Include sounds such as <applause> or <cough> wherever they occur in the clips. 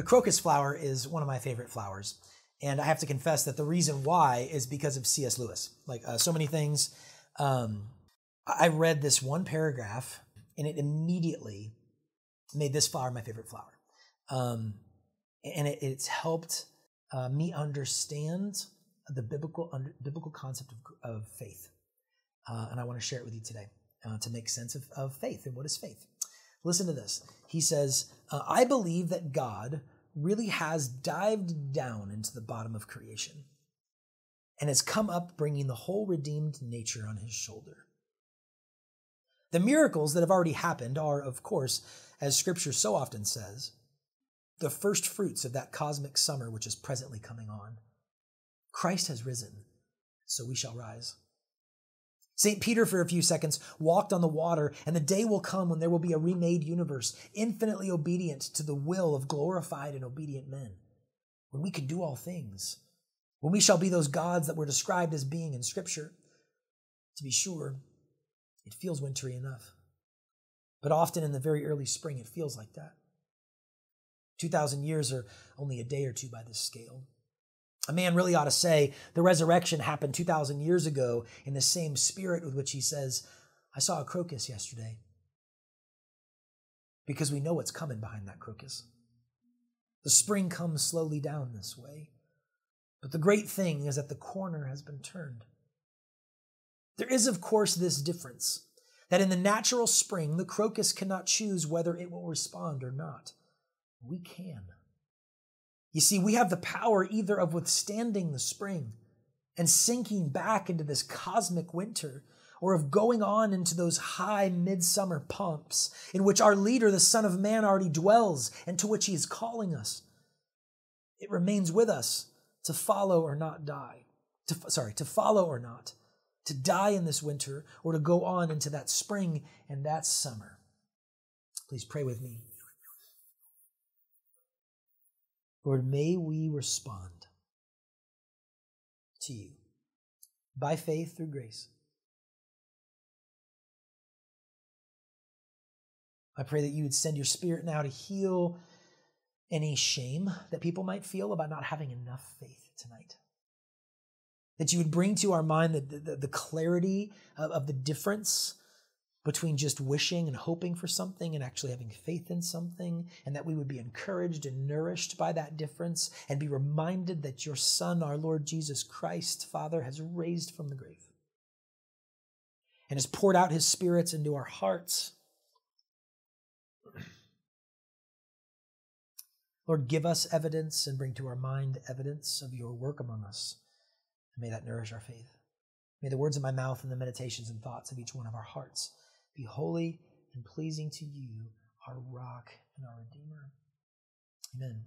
The crocus flower is one of my favorite flowers. And I have to confess that the reason why is because of C.S. Lewis. Like uh, so many things, um, I read this one paragraph and it immediately made this flower my favorite flower. Um, and it, it's helped uh, me understand the biblical under, biblical concept of, of faith. Uh, and I want to share it with you today uh, to make sense of, of faith and what is faith. Listen to this. He says, uh, I believe that God really has dived down into the bottom of creation and has come up bringing the whole redeemed nature on his shoulder. The miracles that have already happened are, of course, as scripture so often says, the first fruits of that cosmic summer which is presently coming on. Christ has risen, so we shall rise. St. Peter, for a few seconds, walked on the water, and the day will come when there will be a remade universe, infinitely obedient to the will of glorified and obedient men, when we can do all things, when we shall be those gods that were described as being in Scripture. To be sure, it feels wintry enough. But often in the very early spring, it feels like that. 2,000 years are only a day or two by this scale. A man really ought to say the resurrection happened 2,000 years ago in the same spirit with which he says, I saw a crocus yesterday. Because we know what's coming behind that crocus. The spring comes slowly down this way. But the great thing is that the corner has been turned. There is, of course, this difference that in the natural spring, the crocus cannot choose whether it will respond or not. We can. You see, we have the power either of withstanding the spring and sinking back into this cosmic winter, or of going on into those high midsummer pumps in which our leader, the Son of Man, already dwells and to which he is calling us. It remains with us to follow or not die. To, sorry, to follow or not, to die in this winter or to go on into that spring and that summer. Please pray with me. Lord, may we respond to you by faith through grace. I pray that you would send your spirit now to heal any shame that people might feel about not having enough faith tonight. That you would bring to our mind the, the, the clarity of, of the difference between just wishing and hoping for something and actually having faith in something, and that we would be encouraged and nourished by that difference and be reminded that your Son, our Lord Jesus Christ, Father, has raised from the grave and has poured out his spirits into our hearts. <clears throat> Lord, give us evidence and bring to our mind evidence of your work among us. And may that nourish our faith. May the words of my mouth and the meditations and thoughts of each one of our hearts be holy and pleasing to you, our rock and our redeemer. Amen.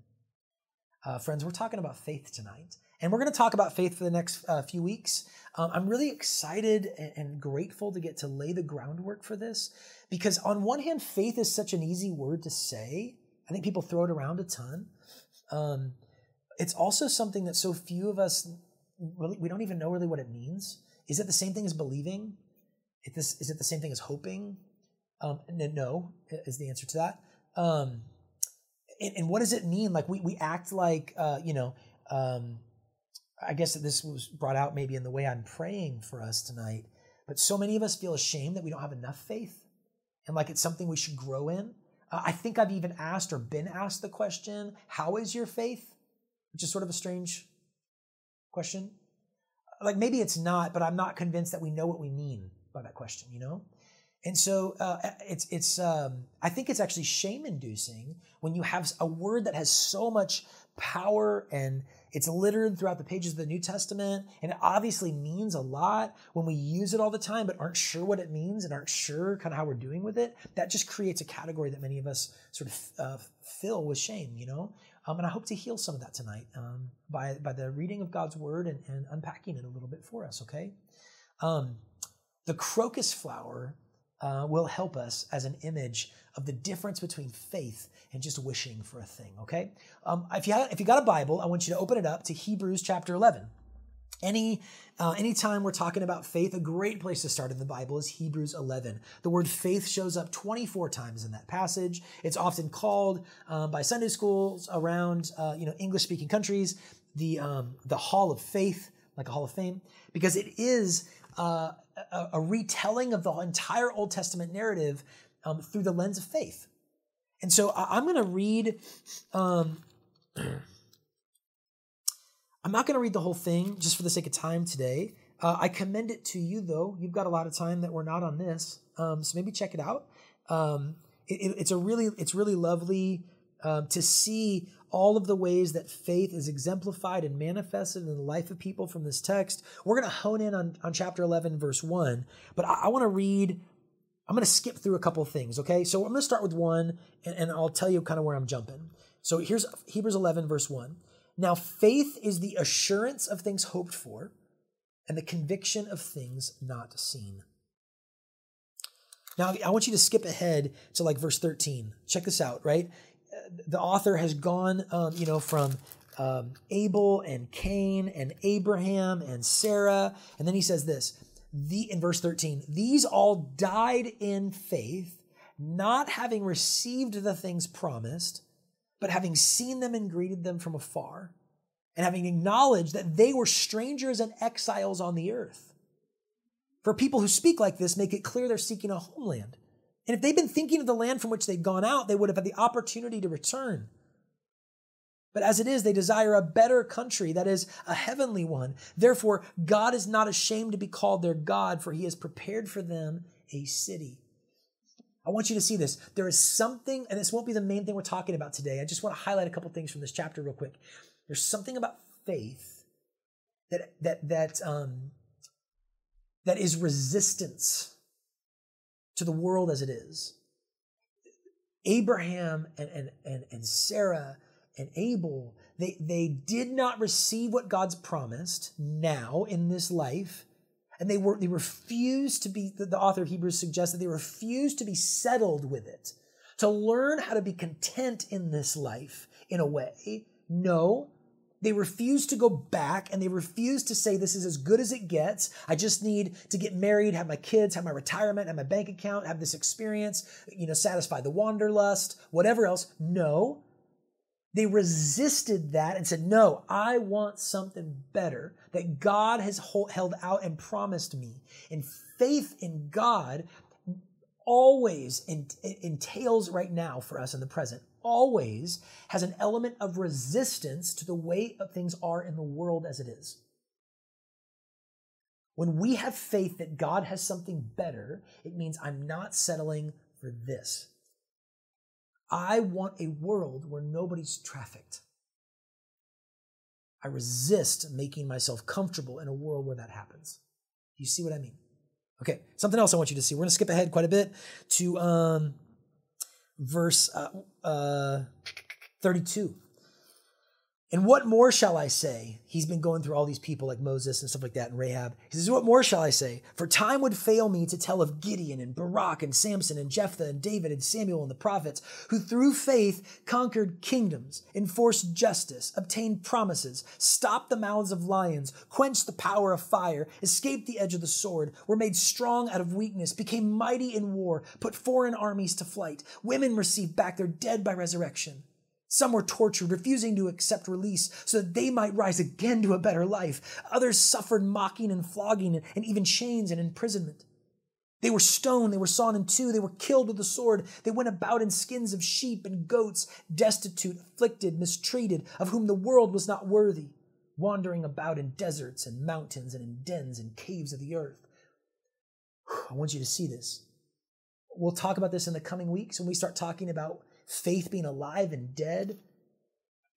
Uh, friends, we're talking about faith tonight. And we're going to talk about faith for the next uh, few weeks. Um, I'm really excited and, and grateful to get to lay the groundwork for this because, on one hand, faith is such an easy word to say. I think people throw it around a ton. Um, it's also something that so few of us really, we don't even know really what it means. Is it the same thing as believing? Is, this, is it the same thing as hoping? Um, no, is the answer to that. Um, and, and, what does it mean? Like we, we act like, uh, you know, um, I guess this was brought out maybe in the way I'm praying for us tonight, but so many of us feel ashamed that we don't have enough faith and like it's something we should grow in. Uh, I think I've even asked or been asked the question, How is your faith? Which is sort of a strange question. Like maybe it's not, but I'm not convinced that we know what we mean by that question, you know? And so uh, it's it's um, I think it's actually shame inducing when you have a word that has so much power and it's littered throughout the pages of the New Testament and it obviously means a lot when we use it all the time but aren't sure what it means and aren't sure kind of how we're doing with it. That just creates a category that many of us sort of uh, fill with shame, you know. Um, and I hope to heal some of that tonight um, by by the reading of God's word and, and unpacking it a little bit for us. Okay. The crocus flower uh, will help us as an image of the difference between faith and just wishing for a thing, okay? Um, if, you have, if you got a Bible, I want you to open it up to Hebrews chapter 11. Any uh, anytime we're talking about faith, a great place to start in the Bible is Hebrews 11. The word faith shows up 24 times in that passage. It's often called um, by Sunday schools around uh, you know English speaking countries the um, the Hall of Faith, like a Hall of Fame, because it is uh, a, a, retelling of the entire Old Testament narrative um, through the lens of faith. And so I, am going to read. Um, <clears throat> I'm not going to read the whole thing just for the sake of time today. Uh, I commend it to you, though. You've got a lot of time that we're not on this, um, so maybe check it out. Um, it, it, it's a really, it's really lovely um, to see all of the ways that faith is exemplified and manifested in the life of people from this text. We're going to hone in on, on chapter 11, verse 1, but I, I want to read, I'm going to skip through a couple things, okay? So I'm going to start with one, and, and I'll tell you kind of where I'm jumping. So here's Hebrews 11, verse 1. Now, faith is the assurance of things hoped for and the conviction of things not seen. Now, I want you to skip ahead to like verse 13. Check this out, right? The author has gone, um, you know, from um, Abel and Cain and Abraham and Sarah. And then he says this the, in verse 13, these all died in faith, not having received the things promised but having seen them and greeted them from afar, and having acknowledged that they were strangers and exiles on the earth. For people who speak like this, make it clear they're seeking a homeland. And if they'd been thinking of the land from which they'd gone out, they would have had the opportunity to return. But as it is, they desire a better country, that is, a heavenly one. Therefore, God is not ashamed to be called their God, for he has prepared for them a city. I want you to see this. There is something, and this won't be the main thing we're talking about today. I just want to highlight a couple things from this chapter real quick. There's something about faith that that that um, that is resistance to the world as it is. Abraham and, and, and, and Sarah and Abel, they, they did not receive what God's promised now in this life and they were they refused to be the, the author of hebrews suggests that they refused to be settled with it to learn how to be content in this life in a way no they refuse to go back and they refuse to say this is as good as it gets. I just need to get married, have my kids, have my retirement, have my bank account, have this experience, you know, satisfy the wanderlust, whatever else. No. They resisted that and said, No, I want something better that God has held out and promised me. And faith in God always entails right now for us in the present, always has an element of resistance to the way things are in the world as it is. When we have faith that God has something better, it means I'm not settling for this. I want a world where nobody's trafficked. I resist making myself comfortable in a world where that happens. You see what I mean? Okay, something else I want you to see. We're going to skip ahead quite a bit to um, verse uh, uh, 32. And what more shall I say? He's been going through all these people like Moses and stuff like that and Rahab. He says, What more shall I say? For time would fail me to tell of Gideon and Barak and Samson and Jephthah and David and Samuel and the prophets, who through faith conquered kingdoms, enforced justice, obtained promises, stopped the mouths of lions, quenched the power of fire, escaped the edge of the sword, were made strong out of weakness, became mighty in war, put foreign armies to flight. Women received back their dead by resurrection. Some were tortured, refusing to accept release so that they might rise again to a better life. Others suffered mocking and flogging and even chains and imprisonment. They were stoned, they were sawn in two, they were killed with the sword. They went about in skins of sheep and goats, destitute, afflicted, mistreated, of whom the world was not worthy, wandering about in deserts and mountains and in dens and caves of the earth. <sighs> I want you to see this. We'll talk about this in the coming weeks when we start talking about faith being alive and dead?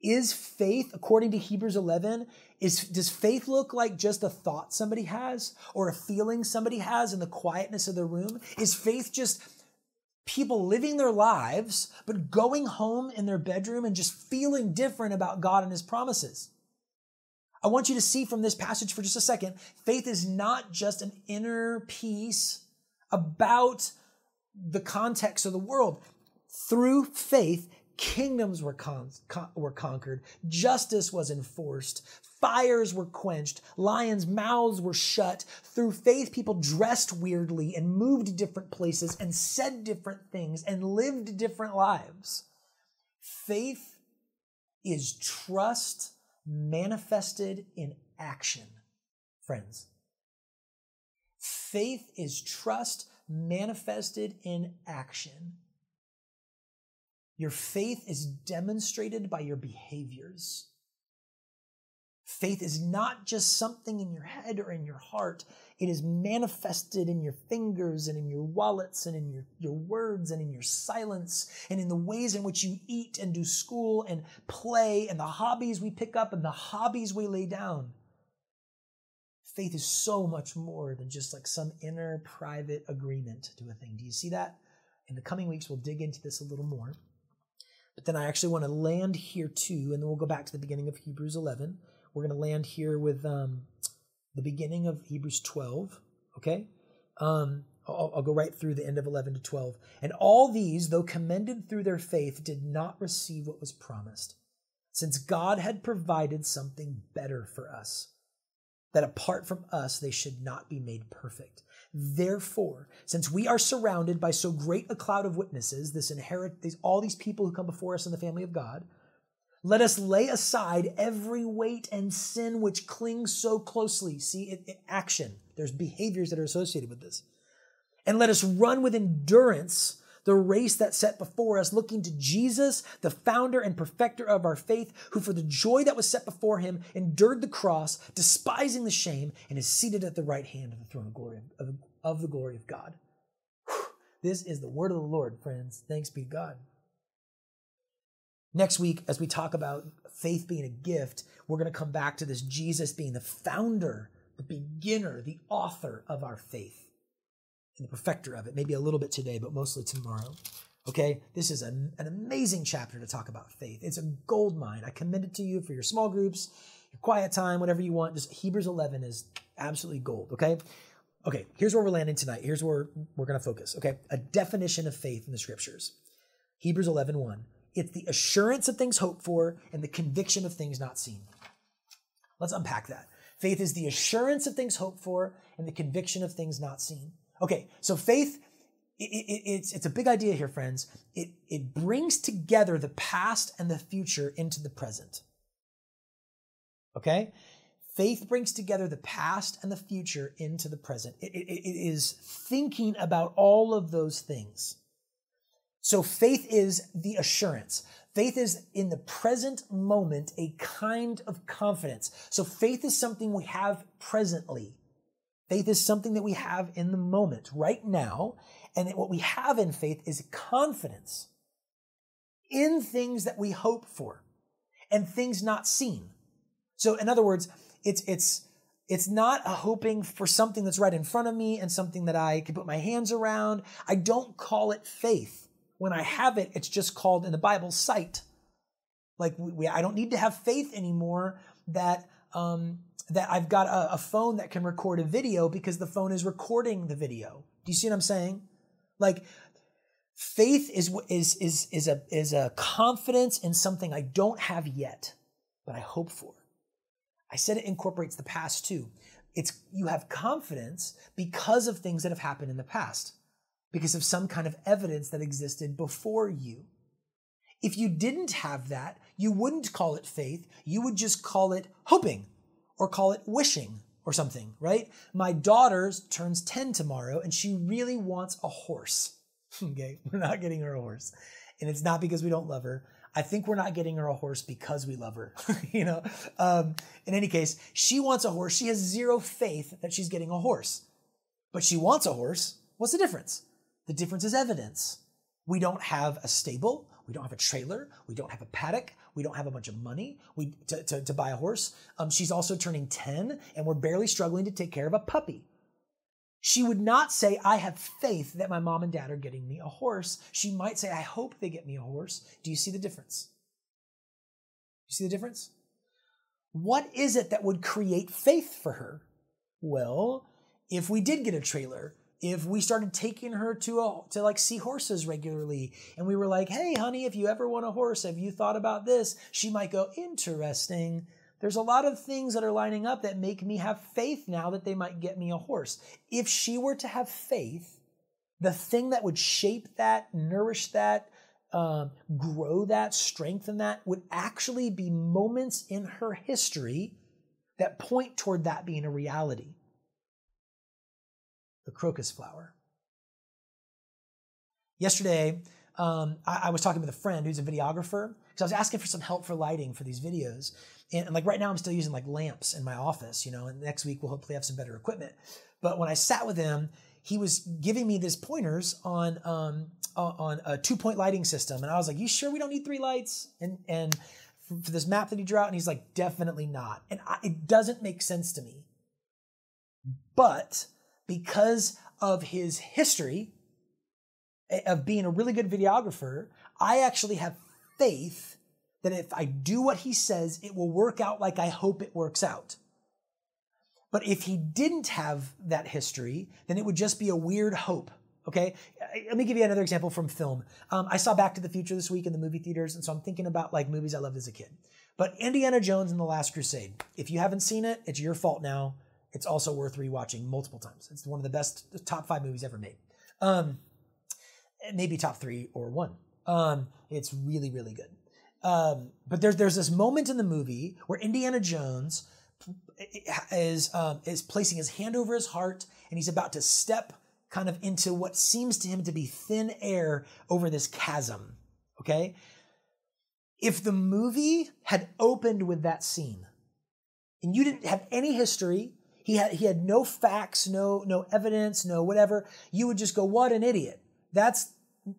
Is faith, according to Hebrews 11, is, does faith look like just a thought somebody has or a feeling somebody has in the quietness of the room? Is faith just people living their lives, but going home in their bedroom and just feeling different about God and His promises? I want you to see from this passage for just a second faith is not just an inner peace about the context of the world through faith, kingdoms were, con- con- were conquered, justice was enforced, fires were quenched, lions' mouths were shut. Through faith, people dressed weirdly and moved to different places and said different things and lived different lives. Faith is trust manifested in action, friends. Faith is trust manifested in action. Your faith is demonstrated by your behaviors. Faith is not just something in your head or in your heart. It is manifested in your fingers and in your wallets and in your, your words and in your silence and in the ways in which you eat and do school and play and the hobbies we pick up and the hobbies we lay down. Faith is so much more than just like some inner private agreement to a thing. Do you see that? In the coming weeks, we'll dig into this a little more. But then I actually want to land here too, and then we'll go back to the beginning of Hebrews 11. We're going to land here with um, the beginning of Hebrews 12, okay? Um, I'll, I'll go right through the end of 11 to 12. And all these, though commended through their faith, did not receive what was promised, since God had provided something better for us, that apart from us they should not be made perfect. Therefore, since we are surrounded by so great a cloud of witnesses, this inherit these all these people who come before us in the family of God, let us lay aside every weight and sin which clings so closely. See, it, it, action. There's behaviors that are associated with this. And let us run with endurance the race that's set before us, looking to Jesus, the founder and perfecter of our faith, who for the joy that was set before him endured the cross, despising the shame, and is seated at the right hand of the throne of glory of, of the glory of God. Whew. This is the word of the Lord, friends. Thanks be to God. Next week, as we talk about faith being a gift, we're going to come back to this Jesus being the founder, the beginner, the author of our faith and the perfecter of it. Maybe a little bit today, but mostly tomorrow. Okay, this is an, an amazing chapter to talk about faith. It's a gold mine. I commend it to you for your small groups, your quiet time, whatever you want. Just Hebrews 11 is absolutely gold. Okay, okay. Here's where we're landing tonight. Here's where we're going to focus. Okay, a definition of faith in the scriptures. Hebrews 11 1. It's the assurance of things hoped for and the conviction of things not seen. Let's unpack that. Faith is the assurance of things hoped for and the conviction of things not seen. Okay, so faith, it, it, it's, it's a big idea here, friends. It, it brings together the past and the future into the present. Okay? Faith brings together the past and the future into the present. It, it, it is thinking about all of those things. So faith is the assurance. Faith is in the present moment a kind of confidence. So faith is something we have presently. Faith is something that we have in the moment, right now. And what we have in faith is confidence in things that we hope for and things not seen. So, in other words, it's, it's, it's not a hoping for something that's right in front of me and something that I can put my hands around. I don't call it faith. When I have it, it's just called in the Bible sight. Like we, I don't need to have faith anymore that um, that I've got a, a phone that can record a video because the phone is recording the video. Do you see what I'm saying? Like faith is is is is a is a confidence in something I don't have yet, but I hope for. I said it incorporates the past too. It's you have confidence because of things that have happened in the past, because of some kind of evidence that existed before you. If you didn't have that, you wouldn't call it faith. You would just call it hoping or call it wishing or something, right? My daughter turns 10 tomorrow and she really wants a horse. <laughs> okay, we're not getting her a horse. And it's not because we don't love her. I think we're not getting her a horse because we love her. <laughs> you know, um, in any case, she wants a horse. She has zero faith that she's getting a horse, but she wants a horse. What's the difference? The difference is evidence. We don't have a stable. We don't have a trailer. We don't have a paddock. We don't have a bunch of money we, to, to, to buy a horse. Um, she's also turning 10, and we're barely struggling to take care of a puppy. She would not say, I have faith that my mom and dad are getting me a horse. She might say, I hope they get me a horse. Do you see the difference? You see the difference? What is it that would create faith for her? Well, if we did get a trailer if we started taking her to a, to like see horses regularly and we were like hey honey if you ever want a horse have you thought about this? She might go interesting. There's a lot of things that are lining up that make me have faith now that they might get me a horse. If she were to have faith the thing that would shape that nourish that um, grow that strengthen that would actually be moments in her history that point toward that being a reality the crocus flower. Yesterday, um, I, I, was talking with a friend who's a videographer because I was asking for some help for lighting for these videos. And, and, like right now, I'm still using like lamps in my office, you know, and next week we'll hopefully have some better equipment. But when I sat with him, he was giving me these pointers on um, on a two point lighting system, and I was like, "You sure we don't need three lights?" And and for, this map that he drew out, and he's like, "Definitely not." And I, it doesn't make sense to me. But because of his history eh, of being a really good videographer, I actually have faith that if I do what he says, it will work out like I hope it works out. But if he didn't have that history, then it would just be a weird hope. Okay, eh, let me give you another example from film. Um, I saw Back to the Future this week in the movie theaters, and so I'm thinking about like movies I loved as a kid. But Indiana Jones and the Last Crusade. If you haven't seen it, it's your fault now it's also worth rewatching multiple times. It's one of the best top five movies ever made. Um, maybe top three or one. Um, it's really, really good. Um, but there's there's this moment in the movie where Indiana Jones is um, is placing his hand over his heart and he's about to step kind of into what seems to him to be thin air over this chasm. Okay, if the movie had opened with that scene and you didn't have any history, he had he had no facts, no no evidence, no whatever. You would just go, "What an idiot." That's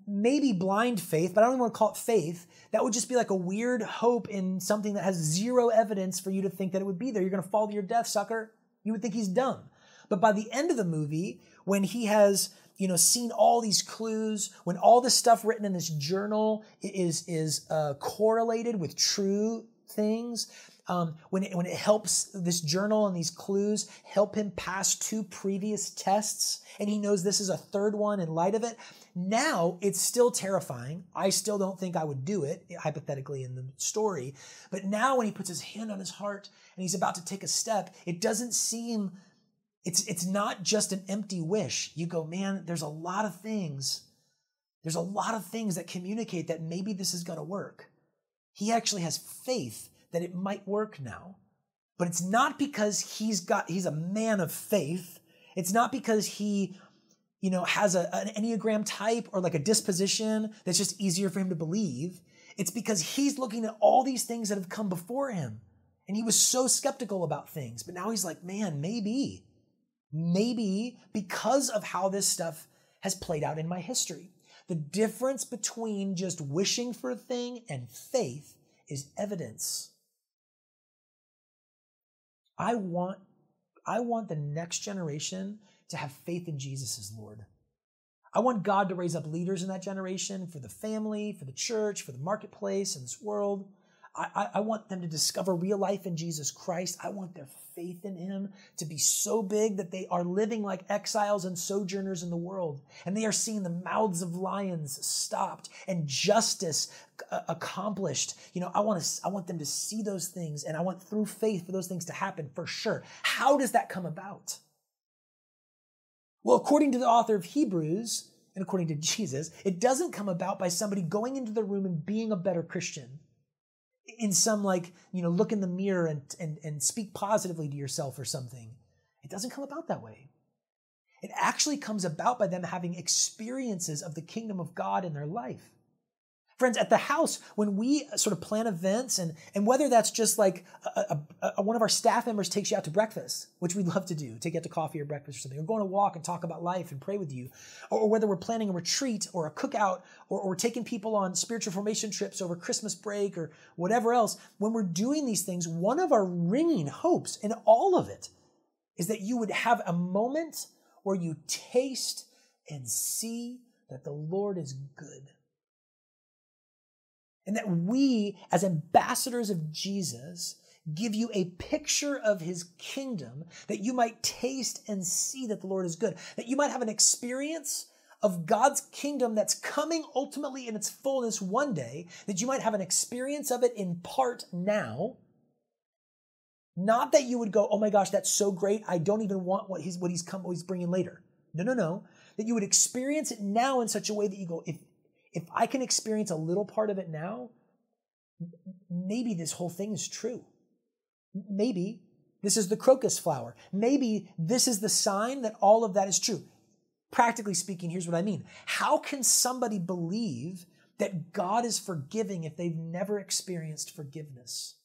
maybe blind faith, but I don't even want to call it faith. That would just be like a weird hope in something that has zero evidence for you to think that it would be there. You're going to fall to your death, sucker. You would think he's dumb. But by the end of the movie, when he has you know seen all these clues when all this stuff written in this journal is is uh, correlated with true things um, when, it, when it helps this journal and these clues help him pass two previous tests, and he knows this is a third one in light of it. Now it's still terrifying. I still don't think I would do it, hypothetically, in the story. But now when he puts his hand on his heart and he's about to take a step, it doesn't seem it's it's not just an empty wish. You go, man, there's a lot of things. There's a lot of things that communicate that maybe this is going to work. He actually has faith that it might work now. But it's not because he's got he's a man of faith. It's not because he you know has a, an enneagram type or like a disposition that's just easier for him to believe. It's because he's looking at all these things that have come before him. And he was so skeptical about things. But now he's like, man, maybe, maybe because of how this stuff has played out in my history. The difference between just wishing for a thing and faith is evidence. I want, I want the next generation to have faith in Jesus as Lord. I want God to raise up leaders in that generation for the family, for the church, for the marketplace, and this world. I, I, want them to discover real life in Jesus Christ. I want their faith in Him to be so big that they are living like exiles and sojourners in the world. And they are seeing the mouths of lions stopped and justice uh, accomplished. You know, I want to, I want them to see those things and I want through faith for those things to happen for sure. How does that come about? Well, according to the author of Hebrews, and according to <laughs> Jesus, it doesn't come about by somebody going into the room and being a better Christian in some like, you know, look in the mirror and, and, and speak positively to yourself or something. It doesn't come about that way. It actually comes about by them having experiences of the kingdom of God in their life. Friends, at the house, when we uh, sort of plan events, and, and whether that's just like a, a, a, one of our staff members takes you out to breakfast, which we'd love to do, take you out to coffee or breakfast or something, or go on a walk and talk about life and pray with you, or, or whether we're planning a retreat or a cookout, or, or taking people on spiritual formation trips over Christmas break or whatever else, when we're doing these things, one of our ringing hopes in all of it is that you would have a moment where you taste and see that the Lord is good and that we, as ambassadors of Jesus, give you a picture of his kingdom that you might taste and see that the Lord is good, that you might have an experience of God's kingdom that's coming ultimately in its fullness one day, that you might have an experience of it in part now. Not that you would go, oh my gosh, that's so great. I don't even want what he's what he's come what he's bringing later. No, no, no. That you would experience it now in such a way that you go, if if I can experience a little part of it now, maybe this whole thing is true. Maybe this is the crocus flower. Maybe this is the sign that all of that is true. Practically speaking, here's what I mean. How can somebody believe that God is forgiving if they've never experienced forgiveness?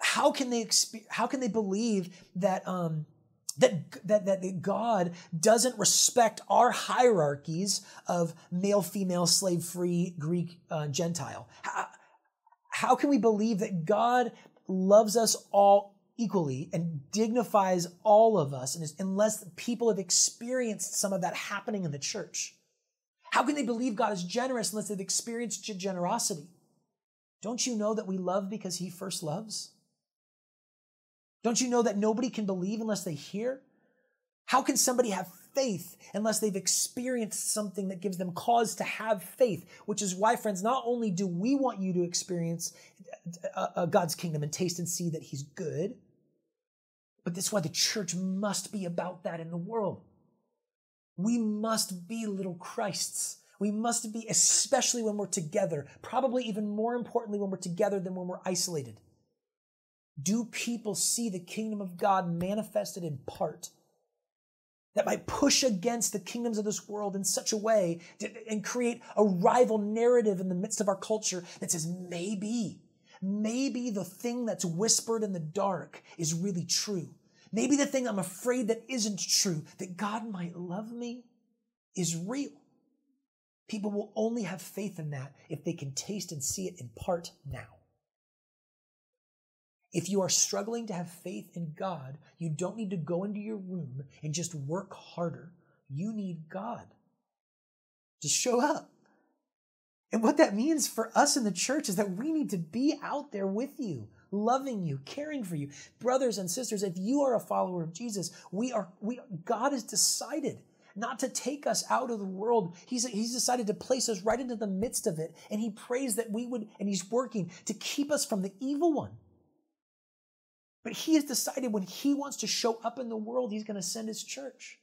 How can they how can they believe that um, that, that, that God doesn't respect our hierarchies of male, female, slave free, Greek, uh, Gentile? How, how can we believe that God loves us all equally and dignifies all of us unless people have experienced some of that happening in the church? How can they believe God is generous unless they've experienced generosity? Don't you know that we love because He first loves? Don't you know that nobody can believe unless they hear? How can somebody have faith unless they've experienced something that gives them cause to have faith? Which is why, friends, not only do we want you to experience uh, uh, God's kingdom and taste and see that He's good, but that's why the church must be about that in the world. We must be little Christs. We must be, especially when we're together, probably even more importantly when we're together than when we're isolated. Do people see the kingdom of God manifested in part? That might push against the kingdoms of this world in such a way to, and create a rival narrative in the midst of our culture that says maybe, maybe the thing that's whispered in the dark is really true. Maybe the thing I'm afraid that isn't true, that God might love me, is real. People will only have faith in that if they can taste and see it in part now. If you are struggling to have faith in God, you don't need to go into your room and just work harder. You need God. Just show up. And what that means for us in the church is that we need to be out there with you, loving you, caring for you. Brothers and sisters, if you are a follower of Jesus, we are we God has decided not to take us out of the world. He's, he's decided to place us right into the midst of it. And he prays that we would, and he's working to keep us from the evil one. But he has decided when he wants to show up in the world, he's going to send his church.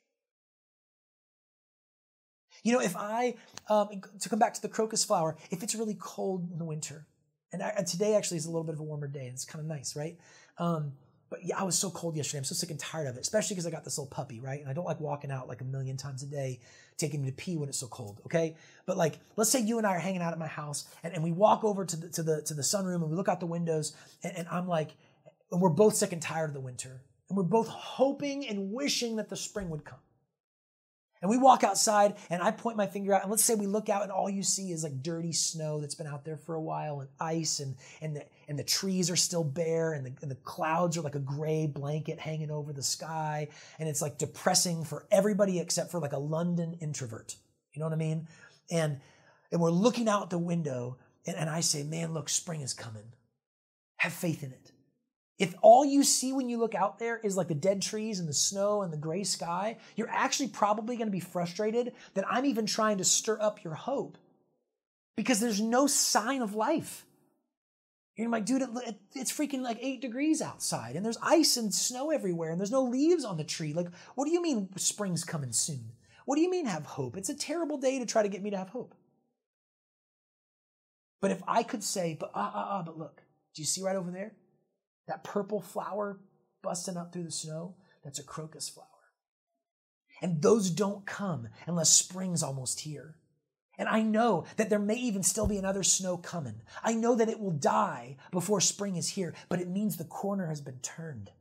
You know, if I, um, to come back to the crocus flower, if it's really cold in the winter, and, I, and today actually is a little bit of a warmer day, and it's kind of nice, right? Um, but yeah, I was so cold yesterday. I'm so sick and tired of it, especially because I got this little puppy, right? And I don't like walking out like a million times a day, taking him to pee when it's so cold, okay? But like, let's say you and I are hanging out at my house, and, and we walk over to the to the to the sunroom, and we look out the windows, and, and I'm like, and we're both sick and tired of the winter. And we're both hoping and wishing that the spring would come. And we walk outside and I point my finger out and let's say we look out and all you see is like dirty snow that's been out there for a while and ice and, and, the, and the trees are still bare and the, and the clouds are like a gray blanket hanging over the sky. And it's like depressing for everybody except for like a London introvert. You know what I mean? And, and we're looking out the window and, and I say, man, look, spring is coming. Have faith in it. If all you see when you look out there is like the dead trees and the snow and the gray sky, you're actually probably going to be frustrated that I'm even trying to stir up your hope because there's no sign of life. You're like, dude, it's freaking like eight degrees outside and there's ice and snow everywhere and there's no leaves on the tree. Like, what do you mean spring's coming soon? What do you mean have hope? It's a terrible day to try to get me to have hope. But if I could say, but ah, ah, ah, but look, do you see right over there? That purple flower busting up through the snow, that's a crocus flower. And those don't come unless spring's almost here. And I know that there may even still be another snow coming. I know that it will die before spring is here, but it means the corner has been turned.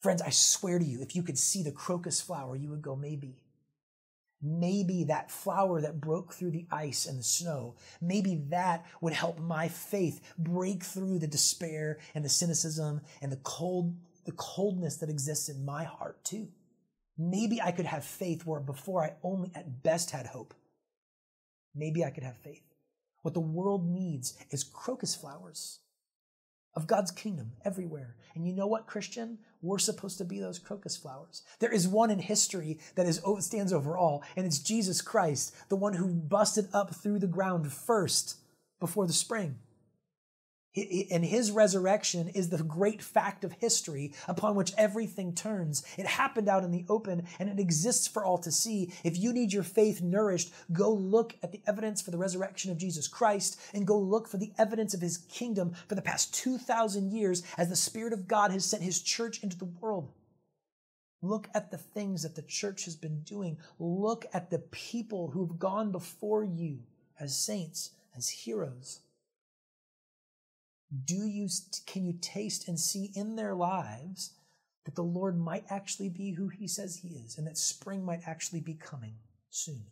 Friends, I swear to you, if you could see the crocus flower, you would go, maybe. Maybe that flower that broke through the ice and the snow, maybe that would help my faith break through the despair and the cynicism and the cold, the coldness that exists in my heart too. Maybe I could have faith where before I only at best had hope. Maybe I could have faith. What the world needs is crocus flowers of God's kingdom everywhere. And you know what, Christian? We're supposed to be those crocus flowers. There is one in history that is stands over all, and it's Jesus Christ, the one who busted up through the ground first before the spring. And his resurrection is the great fact of history upon which everything turns. It happened out in the open and it exists for all to see. If you need your faith nourished, go look at the evidence for the resurrection of Jesus Christ and go look for the evidence of his kingdom for the past 2,000 years as the Spirit of God has sent his church into the world. Look at the things that the church has been doing. Look at the people who've gone before you as saints, as heroes do you can you taste and see in their lives that the Lord might actually be who he says he is and that spring might actually be coming soon?